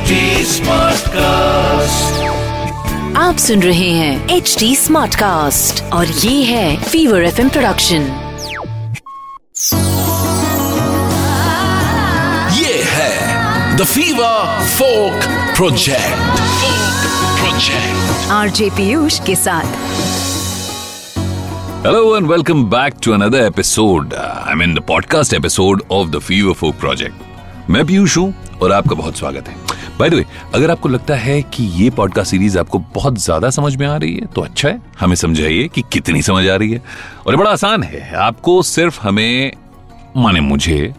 HD Smartcast. आप सुन रहे हैं एच डी स्मार्ट कास्ट और ये है फीवर एफ़ प्रोडक्शन ये है the Fever folk project project RJ Piyush के साथ Hello and welcome back to another episode. Uh, I mean the podcast episode of the Fever Folk Project. मैं पीयूष हूँ और आपका बहुत स्वागत है बाय द वे अगर आपको लगता है कि ये पॉडकास्ट सीरीज़ आपको बहुत ज़्यादा समझ में आ रही है तो अच्छा है, हमें समझाइए कि कितनी समझ आ रही है। और बड़ा आसान है, आपको सिर्फ़ हमें, माने मुझे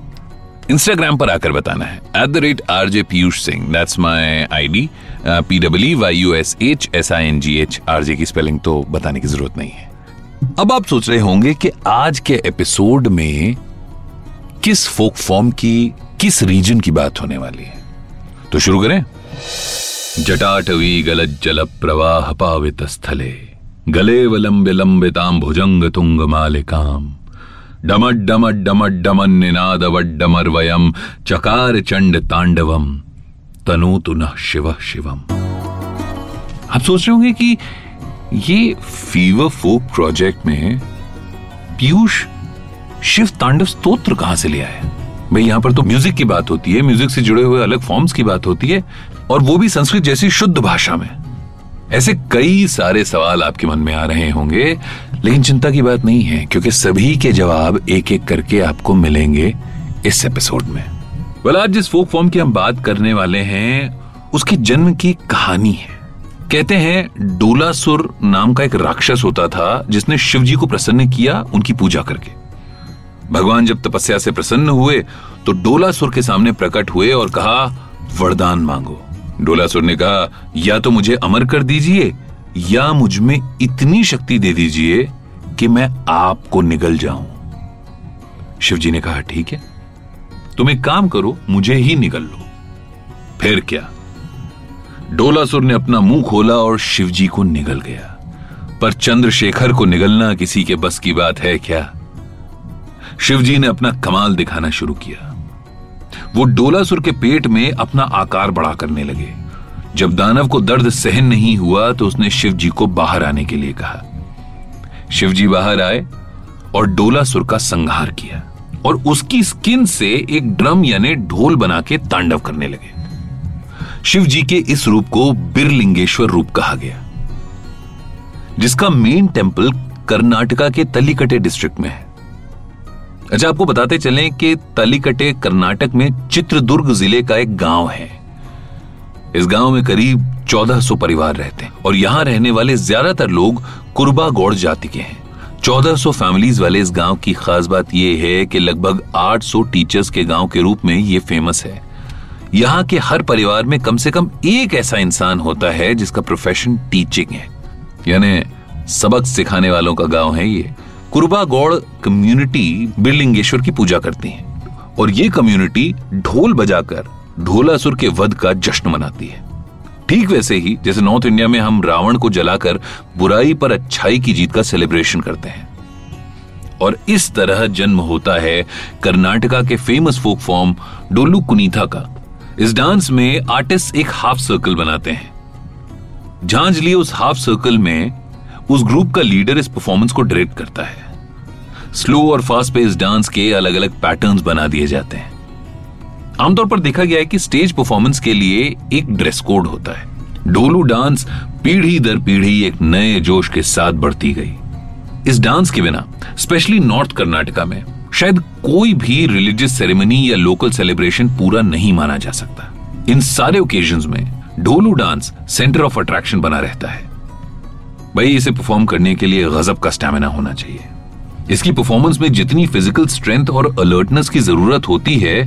इंस्टाग्राम पर आकर बताना है। At the rate R J Piyush Singh that's my I D P W Y U S H S I N G H R J की स्पेलिंग तो बताने की ज़रूरत नहीं है। अब आप सोच रहे होंगे कि आज के एपिसोड में किस फोक फॉर्म की, किस रीजन की बात होने वाली है। तो शुरू करें। जटाटवी गलत जल प्रवाह पावित स्थले। गले वलंब लंबिताम भुजंग तुंग मालिकाम डमट डमट डमट डमन निनाद वड्डमर वयम चकार चंड तांडवम तनु तुनः शिव शिवम आप सोच रहे होंगे कि ये फीवर फोक प्रोजेक्ट में पीयूष शिव तांडव स्तोत्र कहाँ से लिया है भाई, यहाँ पर तो म्यूज़िक की बात होती है। म्यूज़िक से जुड़े हुए अलग फॉर्म्स की बात होती है। और वो भी संस्कृत जैसी शुद्ध भाषा में। ऐसे कई सारे सवाल आपके मन में आ रहे होंगे, लेकिन चिंता की बात नहीं है, क्योंकि सभी के जवाब एक एक करके आपको मिलेंगे इस एपिसोड में। वेल आज जिस फोक फॉर्म की हम बात करने वाले हैं, उसके जन्म की कहानी है। कहते हैं, डोलासुर नाम का एक राक्षस होता था, जिसने शिव जी को प्रसन्न किया उनकी पूजा करके। भगवान जब तपस्या से प्रसन्न हुए तो डोलासुर के सामने प्रकट हुए और कहा, वरदान मांगो। डोलासुर ने कहा, या तो मुझे अमर कर दीजिए, या मुझमें इतनी शक्ति दे दीजिए कि मैं आपको निगल जाऊँ। शिवजी ने कहा, ठीक है, तुम एक काम करो, मुझे ही निगल लो। फिर क्या? डोलासुर ने अपना मुँह खोला और शिवजी को निगल गया। पर चंद्रशेखर को निगलना किसी के बस की बात है क्या? शिवजी ने अपना कमाल दिखाना शुरू किया। वो डोलासुर के पेट में अपना आकार बड़ा करने लगे। जब दानव को दर्द सहन नहीं हुआ तो उसने शिवजी को बाहर आने के लिए कहा। शिवजी बाहर आए और डोलासुर का संहार किया और उसकी स्किन से एक ड्रम यानी ढोल बना के तांडव करने लगे। शिव जी के इस रूप को बिरलिंगेश्वर रूप कहा गया, जिसका मेन टेंपल कर्नाटका के तलीकटे डिस्ट्रिक्ट में है। अच्छा आपको बताते चलें कि तलीकटे कर्नाटक में चित्रदुर्ग ज़िले का एक गाँव है। इस गाँव में करीब 1400 परिवार रहते हैं और यहाँ रहने वाले ज़्यादातर लोग कुर्बा गौड़ जाति के हैं। 1400 फैमिलीज़ वाले इस गाँव की खास बात यह है कि लगभग 800 टीचर्स के गाँव के रूप में ये फ़ेमस है। यहाँ के हर परिवार में कम से कम एक ऐसा इंसान होता है जिसका प्रोफेशन टीचिंग है। यानी सबक सिखाने वालों का गाँव है ये। कुर्बा गौड़ कम्युनिटी बिरलिंगेश्वर की पूजा करती है। और ये कम्युनिटी ढोल बजाकर ढोलासुर के वध का जश्न मनाती है। ठीक वैसे ही, जैसे नॉर्थ इंडिया में हम रावण को जलाकर बुराई पर अच्छाई की जीत का सेलिब्रेशन करते हैं। और इस तरह जन्म होता है कर्नाटका के famous folk form Dollu Kunitha का। इस डांस में आर्टिस्ट एक हाफ़ सर्कल बनाते हैं। झांझ लिए उस हाफ़ सर्कल में उस ग्रुप का लीडर इस परफॉर्मेंस को डायरेक्ट करता है। स्लो और फास्ट पेस डांस के अलग अलग पैटर्न्स बना दिए जाते हैं। आमतौर पर देखा गया है कि स्टेज परफॉर्मेंस के लिए एक ड्रेस कोड होता है। डोलू डांस पीढ़ी दर पीढ़ी एक नए जोश के साथ बढ़ती गई। इस डांस के बिना स्पेशली नॉर्थ कर्नाटका में, शायद कोई भी रिलीजियस सेरेमनी या लोकल सेलिब्रेशन पूरा नहीं माना जा सकता। इन सारे ओकेजन में Dollu dance centre of attraction बना रहता है। भाई, इसे परफॉर्म करने के लिए गजब का स्टेमिना होना चाहिए। इसकी परफॉर्मेंस में जितनी फ़िज़िकल स्ट्रेंथ और अलर्टनेस की ज़रूरत होती है,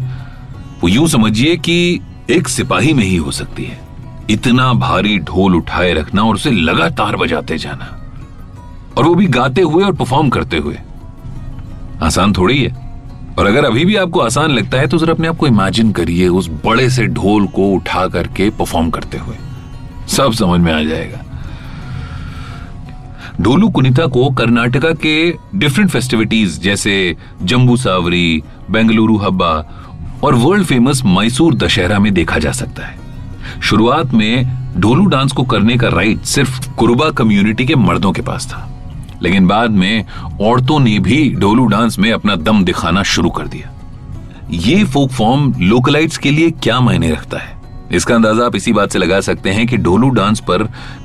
वो यूँ समझिए कि एक सिपाही में ही हो सकती है। इतना भारी ढोल उठाए रखना और उसे लगातार बजाते जाना। और वो भी गाते हुए और परफॉर्म करते हुए। आसान थोड़ी है। और अगर अभी भी आपको आसान लगता है तो जरा अपने आप को इमेजिन करिए उस बड़े से ढोल को उठा करके परफॉर्म करते हुए। सब समझ में आ जाएगा। ढोलू कुनिता को कर्नाटका के डिफरेंट फेस्टिविटीज जैसे जम्बू सावरी, बेंगलुरु हब्बा और वर्ल्ड फ़ेमस मैसूर दशहरा में देखा जा सकता है। शुरुआत में ढोलू डांस को करने का राइट सिर्फ़ कुरुबा कम्युनिटी के मर्दों के पास था। लेकिन बाद में औरतों ने भी ढोलू डांस में अपना दम दिखाना शुरू कर दिया। ये फोक फॉर्म लोकलाइट्स के लिए क्या मायने रखता है? इसका अंदाज़ा आप इसी बात से लगा सकते हैं कि डोलू डांस पर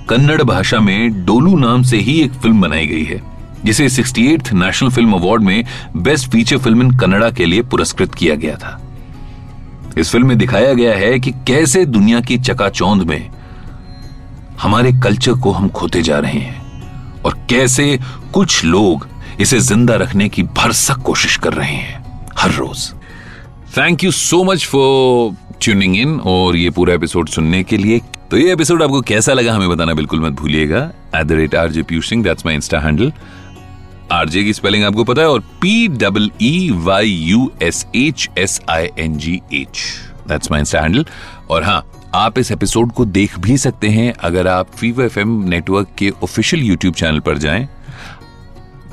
कन्नड़ भाषा में डोलू नाम से ही एक फ़िल्म बनाई गई है, जिसे सिक्सटी नेशनल फ़िल्म अवार्ड में best feature film in Kannada के लिए पुरस्कृत किया गया था। इस फ़िल्म में दिखाया गया है कि कैसे दुनिया की चकाचौंध में हमारे कल्चर को हम खोते जा रहे हैं और कैसे कुछ लोग इसे ज़िंदा रखने की भरसक कोशिश कर रहे हैं हर रोज। Thank you so much for tuning in और ये पूरा एपिसोड सुनने के लिए। तो ये एपिसोड आपको कैसा लगा हमें बताना बिल्कुल मत भूलिएगा। At the rate R J Piyush Singh that's my insta handle R J spelling आपको पता है और P double E Y U S H S I N G H that's my insta handle और हाँ आप इस एपिसोड को देख भी सकते हैं अगर आप फीवर एफ़ नेटवर्क के ऑफिशियल यूट्यूब चैनल पर जाएँ।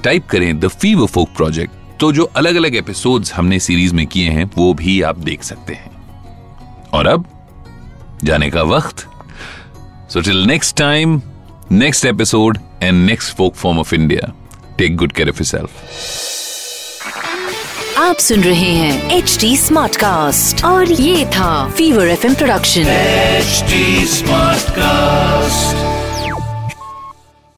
टाइप करें द फीवर फोक प्रोजेक्ट तो जो अलग अलग एपिसोड्स हमने सीरीज़ में किए हैं, वो भी आप देख सकते हैं। और अब जाने का वक्त। So till next time next episode and next folk form of India take good care of self आप सुन रहे हैं एच डी स्मार्ट कास्ट और ये था Fever F production H smart Smartcast.